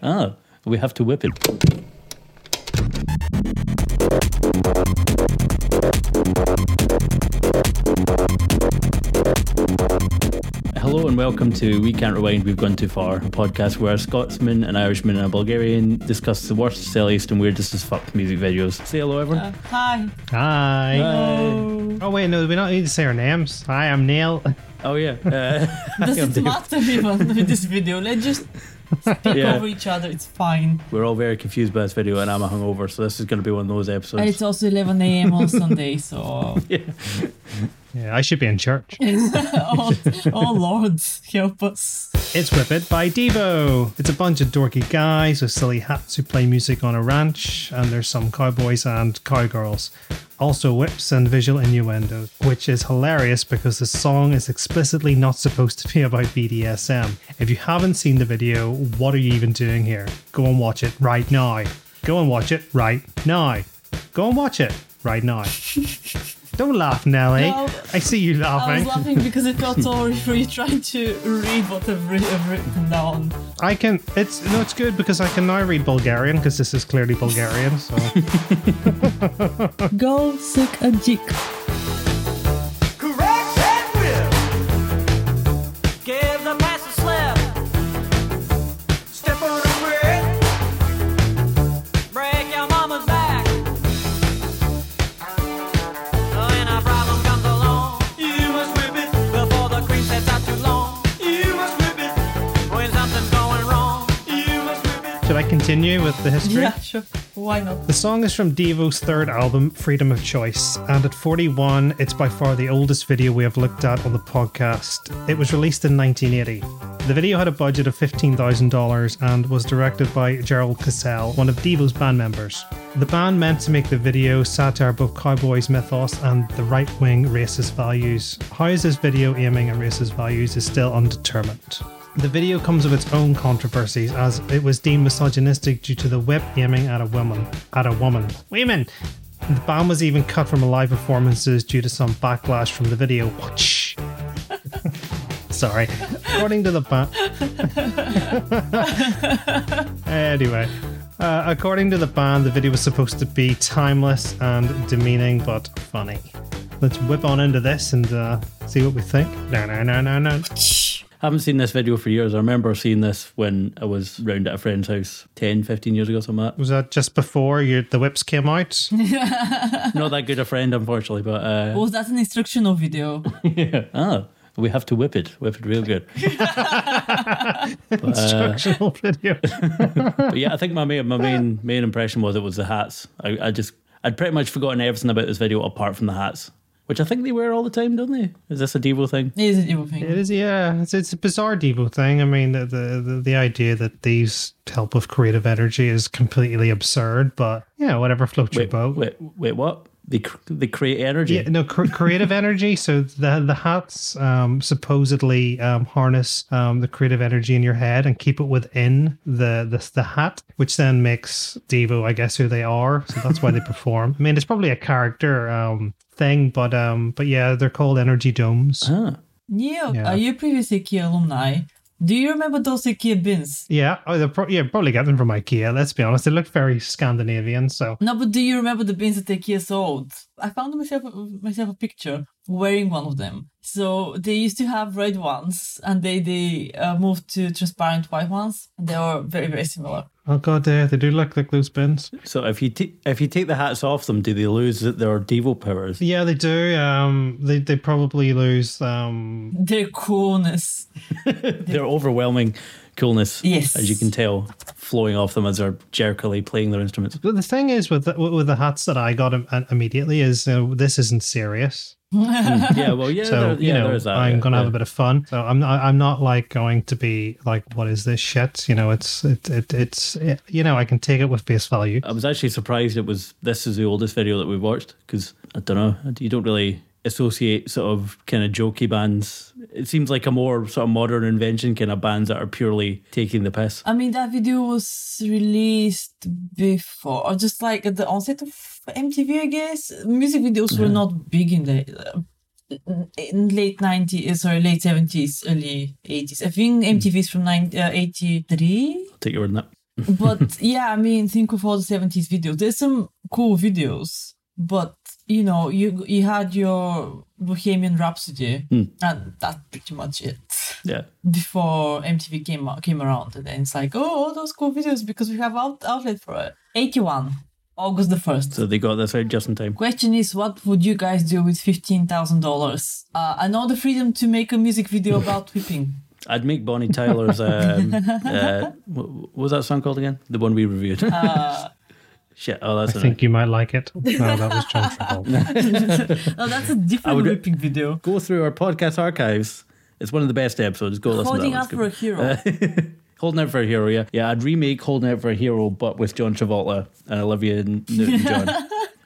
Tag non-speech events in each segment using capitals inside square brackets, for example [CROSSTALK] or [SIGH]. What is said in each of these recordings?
Ah, we have to whip it. Hello and welcome to We Can't Rewind, We've Gone Too Far, a podcast where a Scotsman, an Irishman, and a Bulgarian discuss the worst, silliest, and weirdest as fuck music videos. Say hello, everyone. Uh, hi. Hi. Oh. Oh wait, no, we don't need to say our names. Hi, I'm Neal. Oh, yeah. [LAUGHS] Uh, Does I'm it matter even with this video? Let's just speak Yeah. over each other. It's fine. We're all very confused by this video, and I'm a hungover, so this is going to be one of those episodes. And it's also 11 a.m. on Sunday, so. [LAUGHS] Yeah, I should be in church. [LAUGHS] oh, oh, Lord, help us. It's Whip It by Devo. It's a bunch of dorky guys with silly hats who play music on a ranch, and there's some cowboys and cowgirls. Also, whips and visual innuendo, which is hilarious because the song is explicitly not supposed to be about BDSM. If you haven't seen the video, what are you even doing here? Go and watch it right now. Go and watch it right now. Go and watch it right now. [LAUGHS] Don't laugh, Nelly. No. I see you laughing. I was laughing. because I felt sorry for you trying to read what I've, writ- I've written down. I can. It's no, it's good because I can now read Bulgarian because this is clearly Bulgarian. So [LAUGHS] Go sick a dick. Continue with the history? Yeah, sure. Why not? The song is from Devo's third album, Freedom of Choice, and at 41, it's by far the oldest video we have looked at on the podcast. It was released in 1980. The video had a budget of $15,000 and was directed by Gerald Casale, one of Devo's band members. The band meant to make the video satire both cowboys' mythos and the right wing racist values. How is this video aiming at racist values is still undetermined. The video comes with its own controversies as it was deemed misogynistic due to the whip aiming at a woman. At a woman. Women! The band was even cut from live performances due to some backlash from the video. [LAUGHS] Sorry. According to the band. [LAUGHS] anyway. Uh, according to the band, the video was supposed to be timeless and demeaning but funny. Let's whip on into this and uh, see what we think. No, no, no, no, no. Haven't seen this video for years. I remember seeing this when I was round at a friend's house 10, 15 years ago, something like that. Was that just before you, the whips came out? [LAUGHS] Not that good a friend, unfortunately, but uh, Was that an instructional video? [LAUGHS] yeah. Ah, we have to whip it. Whip it real good. [LAUGHS] Instructional video. But yeah, I think my main, my main main impression was it was the hats. I, I just I'd pretty much forgotten everything about this video apart from the hats, which I think they wear all the time, don't they? Is this a Devo thing? It is an Devo thing. It is, yeah. It's, it's a bizarre Devo thing. I mean, the, the the the idea that these help with creative energy is completely absurd, but yeah, whatever floats your boat. wait, wait, what? They cr- they create energy. Yeah, no, cr- creative energy. So the the hats um, supposedly um, harness um, the creative energy in your head and keep it within the, the the hat, which then makes Devo, I guess, who they are. So that's why they [LAUGHS] perform. I mean, it's probably a character um, thing, but um, but yeah, they're called energy domes. Ah, Neal, Yeah. are you previous IKEA alumni? Do you remember those IKEA bins? Yeah, oh, they're pro- yeah, probably get them from IKEA. Let's be honest, they look very Scandinavian. So No, but do you remember the bins that IKEA sold? I found myself myself a picture wearing one of them. So they used to have red ones, and they they uh, moved to transparent white ones. And they are very very similar. oh god, they they do look like those bins. so if you t- if you take the hats off them, do they lose their Devo powers? Yeah, they do. Um, they they probably lose um Their coolness. [LAUGHS] Their overwhelming coolness, Yes. as you can tell, flowing off them as they're jerkily playing their instruments. But the thing is with the, with the hats that I got immediately is uh, this isn't serious. [LAUGHS] Yeah, well, yeah, So there, you yeah, know there's that. I'm yeah, gonna have a bit of fun. So I'm not, I'm not like going to be like what is this shit? You know, it's it, it it's it, you know I can take it with face value. I was actually surprised it was this is the oldest video that we've watched because I don't know, you don't really associate sort of kind of jokey bands. It seems like a more sort of modern invention, kind of bands that are purely taking the piss. I mean, that video was released before, or just like at the onset of MTV, I guess. Music videos were not big in the uh, in late 90s, sorry, late 70s, early 80s. I think MTV is from nine, uh, 83. Take your word on that. but [LAUGHS] yeah, I mean, think of all the seventies videos. There's some cool videos, but you know, you you had your Bohemian Rhapsody, Hmm. and that's pretty much it. Yeah. Before MTV came came around, and then it's like, oh, all those cool videos because we have out, outlet for it. Eighty one, August the first. So they got this out just in time. Question is, what would you guys do with fifteen thousand dollars? Uh, and all the freedom to make a music video [LAUGHS] about whipping. I'd make Bonnie Tyler's. Um, [LAUGHS] uh, what, what was that song called again? The one we reviewed. Uh, Shit. Oh, that's I a think you might like it. [LAUGHS] No, that was John Travolta. [LAUGHS] oh, that's a different would- whipping video. Go through our podcast archives. It's one of the best episodes. Go listen Holding to that. out for a hero. good. [LAUGHS] Holding out for a hero, yeah. Yeah, I'd remake Holding out for a hero, but with John Travolta and Olivia Newton-John.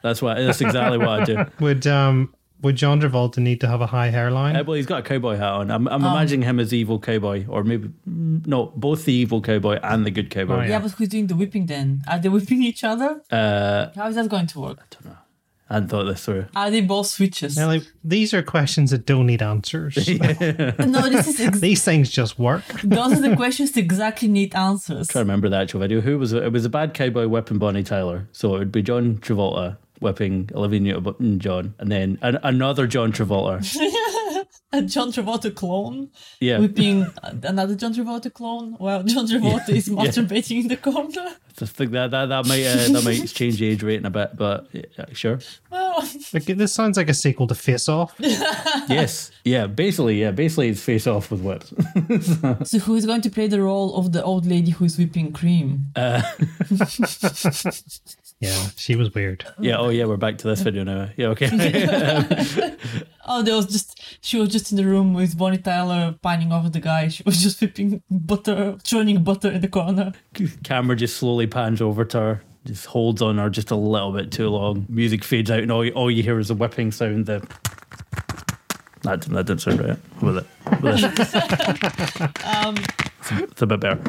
that's what. That's exactly what I'd do. Would um would John Travolta need to have a high hairline? Uh, well, he's got a cowboy hat on. I'm. I'm imagining him as evil cowboy, or maybe mm, no, both the evil cowboy and the good cowboy. Oh, yeah. yeah. but who's doing the whipping then? Are they whipping each other? Uh, How is that going to work? I don't know. I hadn't thought this through. Are they both switches? Now, like, these are questions that don't need answers. [LAUGHS] no, this is ex- these things just work. those are the questions that exactly need answers. trying to remember the actual video. Who was it? It was a bad cowboy whipping Bonnie Tyler. So it would be John Travolta whipping Olivia Newton-John, and then an, another John Travolta. [LAUGHS] A John Travolta clone Yeah, whipping another John Travolta clone while [LAUGHS] John Travolta is masturbating in the corner. [LAUGHS] just think that that, that might uh, that might change the age rating a bit, but yeah, sure. Well, Like, this sounds like a sequel to Face Off. Yes, yeah. Basically, yeah. Basically, it's face off with whips. so who is going to play the role of the old lady who is whipping cream? Yeah, she was weird. yeah. Oh, yeah. We're back to this video now. Yeah. Okay. [LAUGHS] [LAUGHS] Oh, there was just she was just in the room with Bonnie Tyler pining over the guy. She was just whipping butter, churning butter in the corner. Camera just slowly pans over to her. Just holds on her just a little bit too long. Music fades out, and all you, all you hear is a whipping sound. The that didn't, that didn't sound right. With it, with it. [LAUGHS] Um, it's a bit better.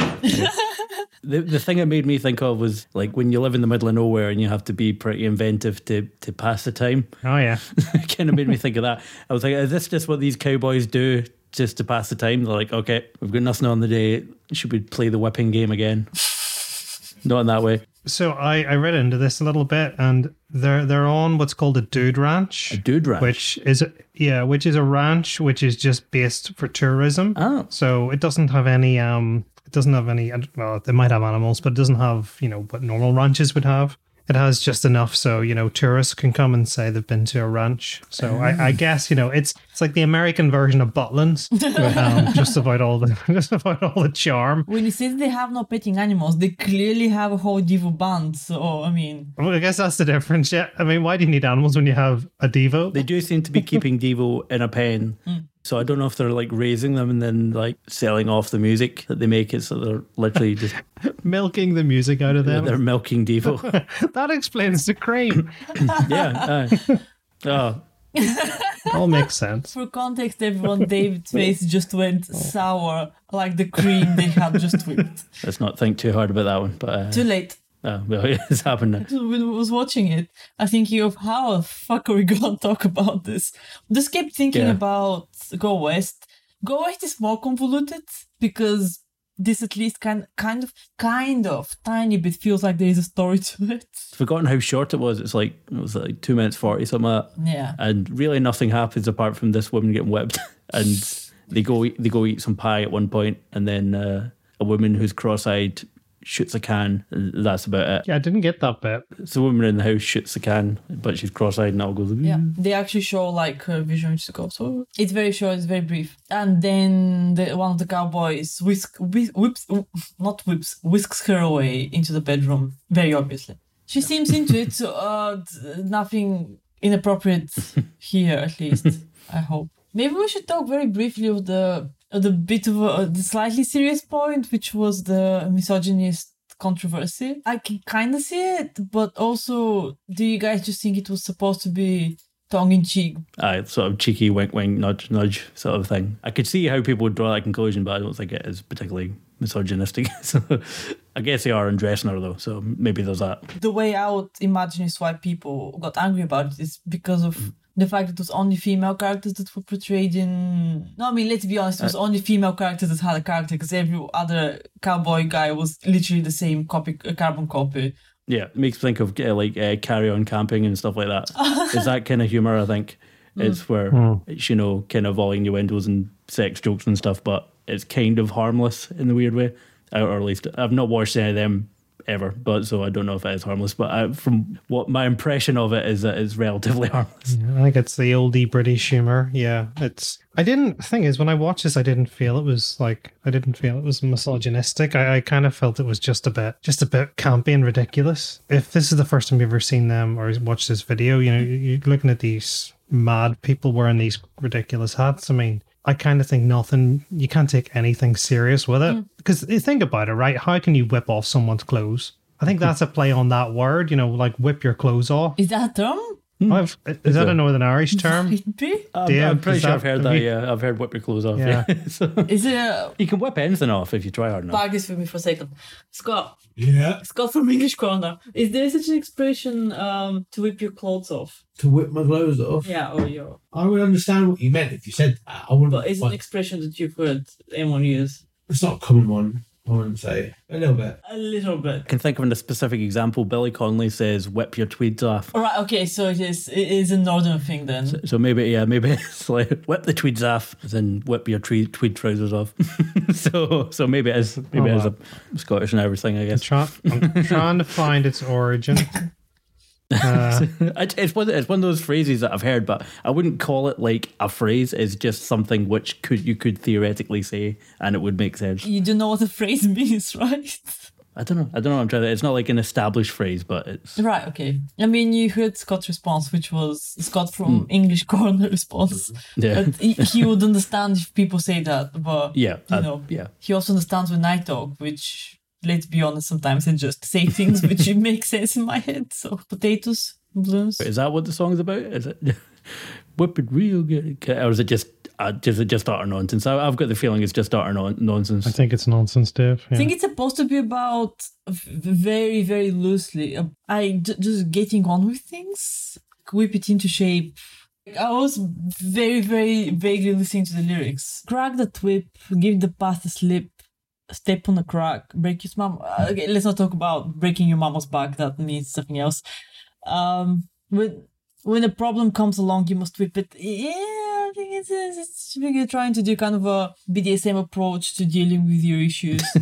the the thing it made me think of was like when you live in the middle of nowhere and you have to be pretty inventive to to pass the time. Oh yeah. it kind of made me think of that. I was like, is this just what these cowboys do just to pass the time? They're like, okay, we've got nothing on the day. Should we play the whipping game again? [LAUGHS] Not in that way. So I, I read into this a little bit, and they're they're on what's called a dude ranch, A dude ranch. which is a, yeah, which is a ranch which is just based for tourism. Oh. So it doesn't have any um, it doesn't have any. Well, they might have animals, but it doesn't have you know what normal ranches would have. It has just enough so you know tourists can come and say they've been to a ranch. So I, I guess you know it's it's like the American version of Butlins, [LAUGHS] um, just about all the [LAUGHS] just about all the charm. when you say that they have no petting animals, they clearly have a whole Devo band. So I mean, Well, I guess that's the difference. Yeah, I mean, why do you need animals when you have a Devo? They do seem to be keeping Devo in a pen. So I don't know if they're like raising them and then like selling off the music that they make it. So they're literally just [LAUGHS] milking the music out of them. they're milking Devo. [LAUGHS] that explains the cream. [LAUGHS] yeah. Uh, oh, All makes sense. for context, everyone, David's face just went sour like the cream they had just whipped. let's not think too hard about that one. But uh, Too late. Oh, well, [LAUGHS] it's happened now. When I was watching it, I thinking of how the fuck are we [LAUGHS] gonna talk about this? Just kept thinking Yeah. about Go West. Go West is more convoluted because this at least kind kind of kind of tiny bit feels like there is a story to [LAUGHS] it. Forgotten how short it was. It's like it was like two minutes forty something like that. Yeah. and really nothing happens apart from this woman getting whipped and they go they go eat some pie at one point and then uh, a woman who's cross-eyed shoots a can that's about it Yeah, I didn't get that bit. so the woman in the house shoots a can but she's cross-eyed and all goes Yeah, they actually show like her vision to go. So it's very short, it's very brief. And then the, one of the cowboys whisk, whis whips, not whips, whisks her away into the bedroom. Very obviously, she seems into it. So uh, nothing inappropriate [LAUGHS] here, at least. I hope. Maybe we should talk very briefly of the of the bit of a, uh, the slightly serious point, which was the misogynist controversy. I can kind of see it, but also, do you guys just think it was supposed to be tongue in cheek? Aye, ah, sort of cheeky wink wink nudge nudge sort of thing I could see how people would draw that conclusion but I don't think it is particularly misogynistic [LAUGHS] so I guess they are undressing her though so maybe there's that The way I would imagine is why people got angry about it is because of mm. The fact that it was only female characters that were portrayed in. No, I mean, let's be honest, it was only female characters that had a character because every other cowboy guy was literally the same copy, a carbon copy. Yeah, it makes me think of uh, like uh, carry on camping and stuff like that. [LAUGHS] Is that kind of humor? I think it's where it's you know kind of all innuendos and sex jokes and stuff, but it's kind of harmless in the weird way. Or at least I've not watched any of them ever, but so I don't know if it is harmless. But I, from what my impression of it is that it's relatively [LAUGHS] harmless. I think it's the oldie British humor. Yeah, it's. I didn't. The thing is, when I watched this, I didn't feel it was like. I didn't feel it was misogynistic. I, I kind of felt it was just a bit, just a bit campy and ridiculous. If this is the first time you've ever seen them or watched this video, you know, you're looking at these mad people wearing these ridiculous hats. I mean. I kind of think nothing, you can't take anything serious with it. Mm. Because you think about it, right? How can you whip off someone's clothes? I think mm-hmm. that's a play on that word, you know, like whip your clothes off. Is that a term? I've, is that a Northern Irish term? [LAUGHS] Might be. I'm, Dave, I'm pretty sure that, I've heard that. you- Yeah, I've heard whip your clothes off. Yeah. Yeah, [LAUGHS] So, Is it a. you can whip anything off if you try hard enough. Bag this for me for a second. Scott, Yeah. Scott from English Corner. Is there such an expression um, to whip your clothes off? To whip my clothes off. Yeah, or your. I would understand what you meant if you said that. I wouldn't. But is it an expression that you've heard anyone use? it's not a common one. I wouldn't say a little bit. A little bit. I can think of a specific example. Billy Connolly says, "Whip your tweeds off." All right. Okay. So it is. It is a northern thing then. So maybe, yeah, maybe [LAUGHS] it's like whip the tweeds off, then whip your tweed, tweed trousers off. [LAUGHS] so, so maybe it is, maybe Oh, it is oh, wow. a Scottish and everything. I guess Try, I'm trying to find its origin. [LAUGHS] Uh, [LAUGHS] It- it's one, it's one of those phrases that I've heard, but I wouldn't call it like a phrase. It's just something which could you could theoretically say, and it would make sense. You do know what a phrase [LAUGHS] means, right? I don't know. I don't know. what I'm trying to. It's not like an established phrase, but it's Right. Okay. I mean, you heard Scott's response, which was Scott from English Corner [LAUGHS] response. yeah, But he, he would understand if people say that, but yeah, you I- know, yeah. he also understands when I talk, which let's be honest, sometimes I just say things which [LAUGHS] make sense in my head. So potatoes, balloons. Is that what the song's about? Is it [LAUGHS] whip it real good, or is it just uh, is it just utter nonsense? I, I've got the feeling it's just utter non- nonsense. I think it's nonsense, Dave. I think it's supposed to be about very, very loosely. uh, I j- just getting on with things, whip it into shape. I was very, very vaguely listening to the lyrics. Crack the whip, give the past a slip, step on the crack, break your mom. uh, Okay, let's not talk about breaking your mama's back. That means something else. Um, when when a problem comes along, you must whip it. Yeah, I think it's, it's, it's you're trying to do kind of a BDSM approach to dealing with your issues. [LAUGHS]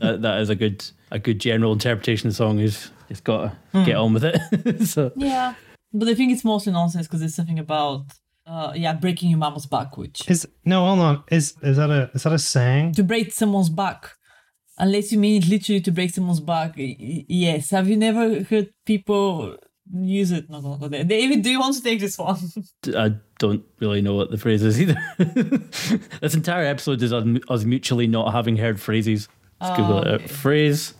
that, that is a good a good general interpretation of the song. Is just got to get on with it. [LAUGHS] so Yeah, but I think it's mostly nonsense because there's something about uh yeah breaking your mama's back, which Is no, hold on. Is is that a is that a saying? to break someone's back, unless you mean it literally to break someone's back. y- y- Yes, have you never heard people use it? No, no, no. David, do you want to take this one? [LAUGHS] I don't really know what the phrase is either. [LAUGHS] this entire episode is us us mutually not having heard phrases. Let's Google it. okay. Phrase: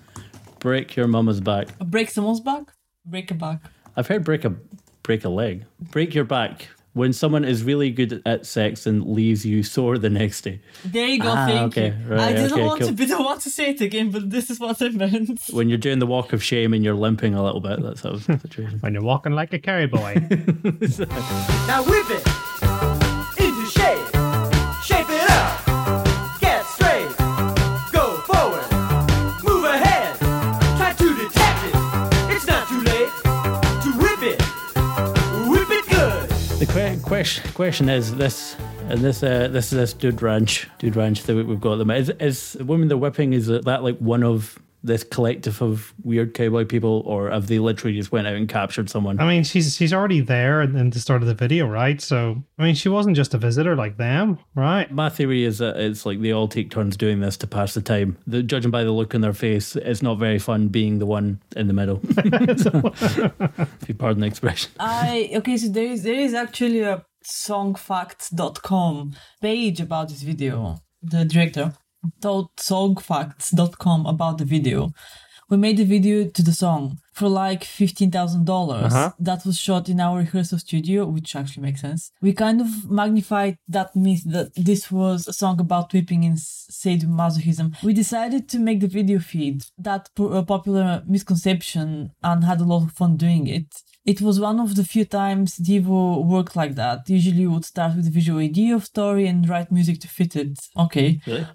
break your mama's back. break someone's back, break a back. I've heard break a break a leg. Break your back. When someone is really good at sex and leaves you sore the next day. There you go. Ah, thank okay, you. right, I didn't okay, want cool. to be the one to say it again, but this is what I meant. [LAUGHS] When you're doing the walk of shame and you're limping a little bit, that's how the situation. When you're walking like a carry boy. [LAUGHS] Now whip it question question is this, and this uh, this is this dude ranch, dude ranch that we- we've got them. Is is the woman they're whipping? Is that like one of this collective of weird cowboy people, or have they literally just went out and captured someone? I mean, she's she's already there in, in the start of the video, right? So I mean, she wasn't just a visitor like them, right? My theory is that it's like they all take turns doing this to pass the time. The, judging by the look on their face, it's not very fun being the one in the middle. [LAUGHS] [LAUGHS] if you pardon the expression. I okay, so there is there is actually a songfacts.com page about this video. The director told songfacts.com about the video. We made the video to the song. for like fifteen thousand dollars. Uh-huh. That was shot in our rehearsal studio, which actually makes sense. We kind of magnified that myth that this was a song about whipping and sadomasochism. We decided to make the video feed that po- popular misconception and had a lot of fun doing it. It was one of the few times Devo worked like that. Usually, would start with a visual idea of story and write music to fit it. Okay, Really?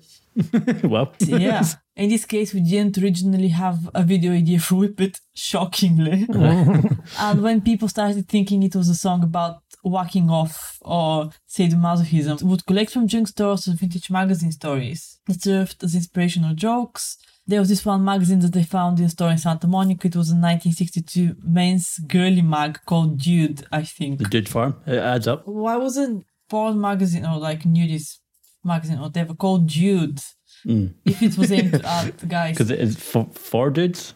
[LAUGHS] well, yeah. [LAUGHS] In this case, we didn't originally have a video idea for Whip It, shockingly. [LAUGHS] and when people started thinking it was a song about whacking off or sadomasochism, would collect from junk stores or vintage magazine stories that served as inspirational jokes. There was this one magazine that they found in a store in Santa Monica. It was a 1962 men's girly mag called Dude, I think. the Dude Farm. It adds up. Why wasn't porn magazine or like nudist magazine or whatever called Dude? Hmm. If it was aimed [LAUGHS] at guys. Because it is for, for dudes.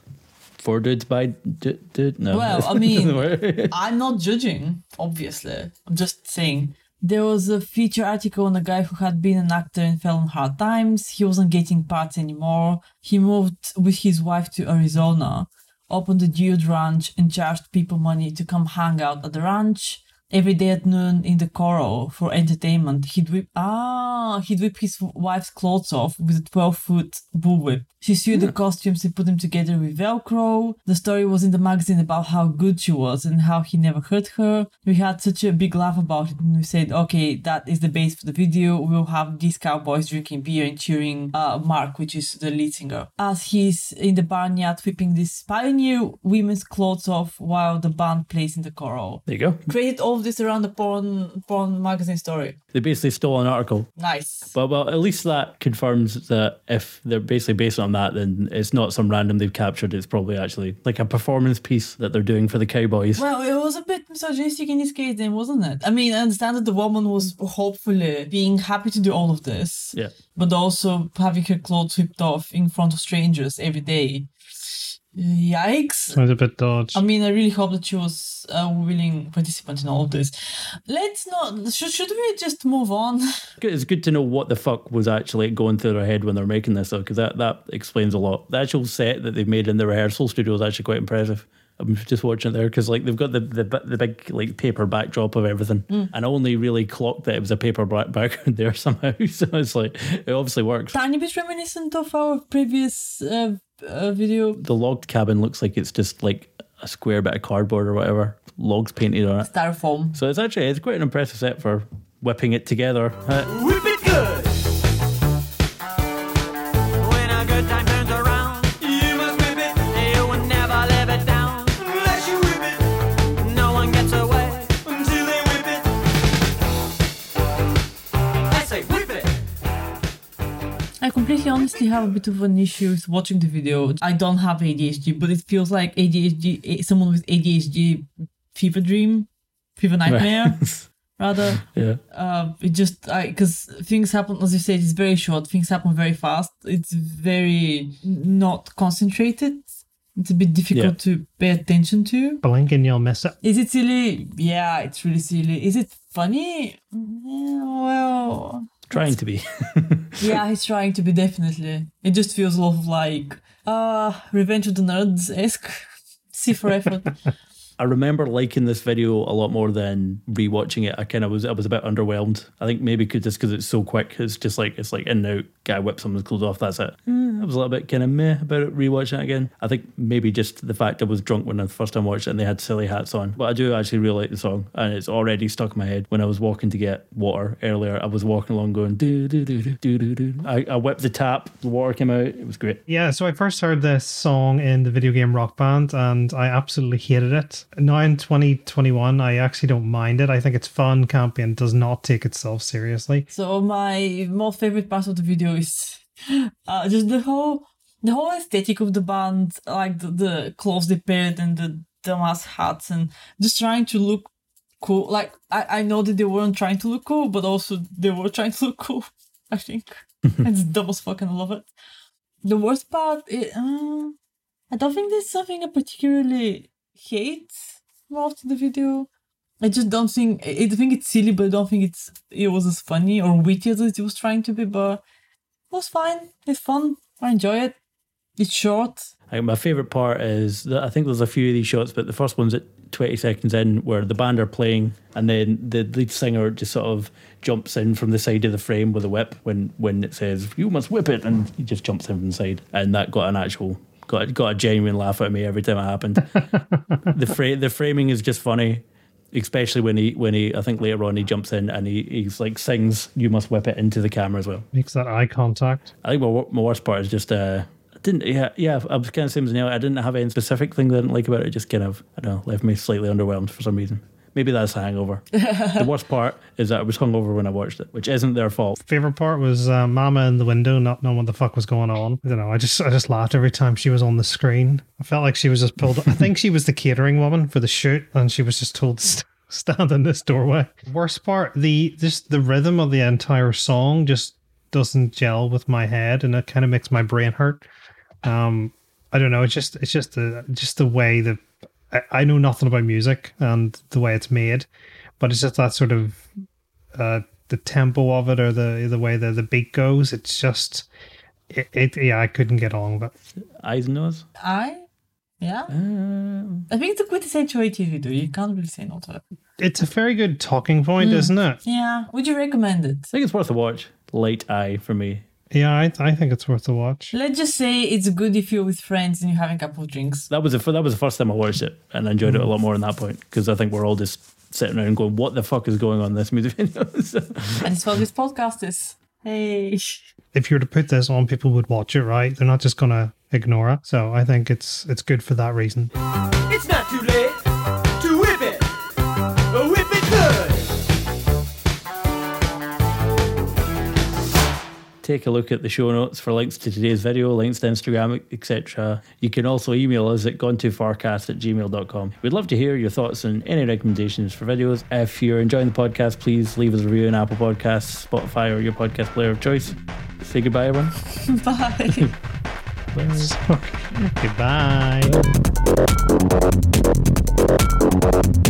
For dudes by du- dude. No. Well, I [LAUGHS] mean, I'm not judging, obviously. I'm just saying. There was a feature article on a guy who had been an actor and fell on hard times. He wasn't getting parts anymore. He moved with his wife to Arizona, opened a dude ranch, and charged people money to come hang out at the ranch. Every day at noon in the coral for entertainment, he'd whip ah he'd whip his wife's clothes off with a twelve foot bull whip. She sewed the costumes and put them together with Velcro. The story was in the magazine about how good she was and how he never hurt her. We had such a big laugh about it and we said, okay, that is the base for the video. We'll have these cowboys drinking beer and cheering uh, Mark, which is the lead singer, as he's in the barnyard whipping this pioneer women's clothes off while the band plays in the choral. there you go. Created all of this around the porn porn magazine story. They basically stole an article. Nice. But well, at least that confirms that if they're basically based on that, then it's not some random they've captured. It's probably actually like a performance piece that they're doing for the Cowboys. Well, it was a bit misogynistic in this case, then, wasn't it? I mean, I understand that the woman was hopefully being happy to do all of this, yeah. but also having her clothes whipped off in front of strangers every day. Yikes. Sounds a bit dodge. I mean, I really hope that she was a willing participant in all of this. Let's not. Should, should we just move on? It's good to know what the fuck was actually going through their head when they're making this, though, because that, that explains a lot. The actual set that they've made in the rehearsal studio is actually quite impressive. I'm just watching it there because like they've got the, the the big like paper backdrop of everything, and I only really clocked that it was a paper black [LAUGHS] background there somehow. [LAUGHS] so it's like it obviously works. Tiny bit reminiscent of our previous uh, uh, video. The logged cabin looks like it's just like a square bit of cardboard or whatever, logs painted on it. Styrofoam. So it's actually it's quite an impressive set for whipping it together. Uh, honestly have a bit of an issue with watching the video. I don't have ADHD, but it feels like ADHD, eh, someone with ADHD fever dream, fever nightmare, [LAUGHS] rather. yeah. Uh, it just, I because things happen, as you said, it's very short. Things happen very fast. It's very not concentrated. It's a bit difficult to pay attention to. Blink and you'll miss it. Is it silly? Yeah, it's really silly. Is it funny? Yeah, well, Trying to be. [LAUGHS] yeah, he's trying to be definitely. It just feels a lot of like uh Revenge of the Nerds esque. See for effort. [LAUGHS] I remember liking this video a lot more than rewatching it. I kind of was I was a bit underwhelmed. I think maybe could just because it's so quick. It's just like it's like in and out. Guy whips someone's clothes off. That's it. Hmm. I was a little bit kind of meh about it. Rewatching it again. I think maybe just the fact I was drunk when I first time watched it and they had silly hats on. But I do actually really like the song and it's already stuck in my head. When I was walking to get water earlier, I was walking along going do do do do do do do. I, I whipped the tap. The water came out. It was great. Yeah, so I first heard this song in the video game Rock Band and I absolutely hated it. Now in 2021, I actually don't mind it. I think it's fun, campy, and does not take itself seriously. so my most favorite part of the video is uh, just the whole the whole aesthetic of the band, like the, the clothes they paired and the dumbass hats and just trying to look cool. Like I, I know that they weren't trying to look cool, but also they were trying to look cool. [LAUGHS] I think [LAUGHS] it's dumb as fuck and I love it. The worst part, is, uh, I don't think there's something I particularly hate about the video. I just don't think I I think it's silly, but I don't think it's it was as funny or witty as it was trying to be. But it was fine. It's fun. I enjoy it. It's short. Like my favorite part is that I think there's a few of these shots, but the first one's at 20 seconds in where the band are playing, and then the lead singer just sort of jumps in from the side of the frame with a whip when when it says "You must whip it," and he just jumps in from the side, and that got an actual. Got, got a genuine laugh out of me every time it happened. [LAUGHS] the fra- the framing is just funny, especially when he when he I think later on he jumps in and he he's like sings "You must whip it" into the camera as well. Makes that eye contact. I think my, my worst part is just uh, I didn't yeah yeah I was kind of same as Neal. I didn't have any specific thing that I didn't like about it. It just kind of I don't know left me slightly underwhelmed for some reason. Maybe that's a hangover. [LAUGHS] the worst part is that I was hungover when I watched it, which isn't their fault. Favorite part was uh, Mama in the window, not knowing what the fuck was going on. I don't know. I just I just laughed every time she was on the screen. I felt like she was just pulled. I think she was the catering woman for the shoot, and she was just told to st- stand in this doorway. Worst part, the just the rhythm of the entire song just doesn't gel with my head, and it kind of makes my brain hurt. Um, I don't know. It's just it's just the just the way that I, I know nothing about music and the way it's made, but it's just that sort of uh, the tempo of it or the the way the the beat goes. It's just it, it yeah. I couldn't get on with it. Eyes and nose. I, yeah. Um, I think it's a quintessential TV video. You can't really say no to it. It's a very good talking point, isn't it? Yeah. Would you recommend it? I think it's worth a watch. Late eye for me. Yeah, I I think it's worth a watch. Let's just say it's good if you're with friends and you're having a couple of drinks. That was the that was the first time I watched it, and I enjoyed it a lot more on that point because I think we're all just sitting around going, "What the fuck is going on in this music video?" [LAUGHS] So- And it's what this podcast is. Hey. If you were to put this on, people would watch it, right? They're not just gonna ignore it. So I think it's it's good for that reason. Take a look at the show notes for links to today's video, links to Instagram, etc. You can also email us at gonetoofarcast at gmail.com. We'd love to hear your thoughts and any recommendations for videos. If you're enjoying the podcast, please leave us a review on Apple Podcasts, Spotify, or your podcast player of choice. Say goodbye, everyone. [LAUGHS] Bye. [LAUGHS] Goodbye.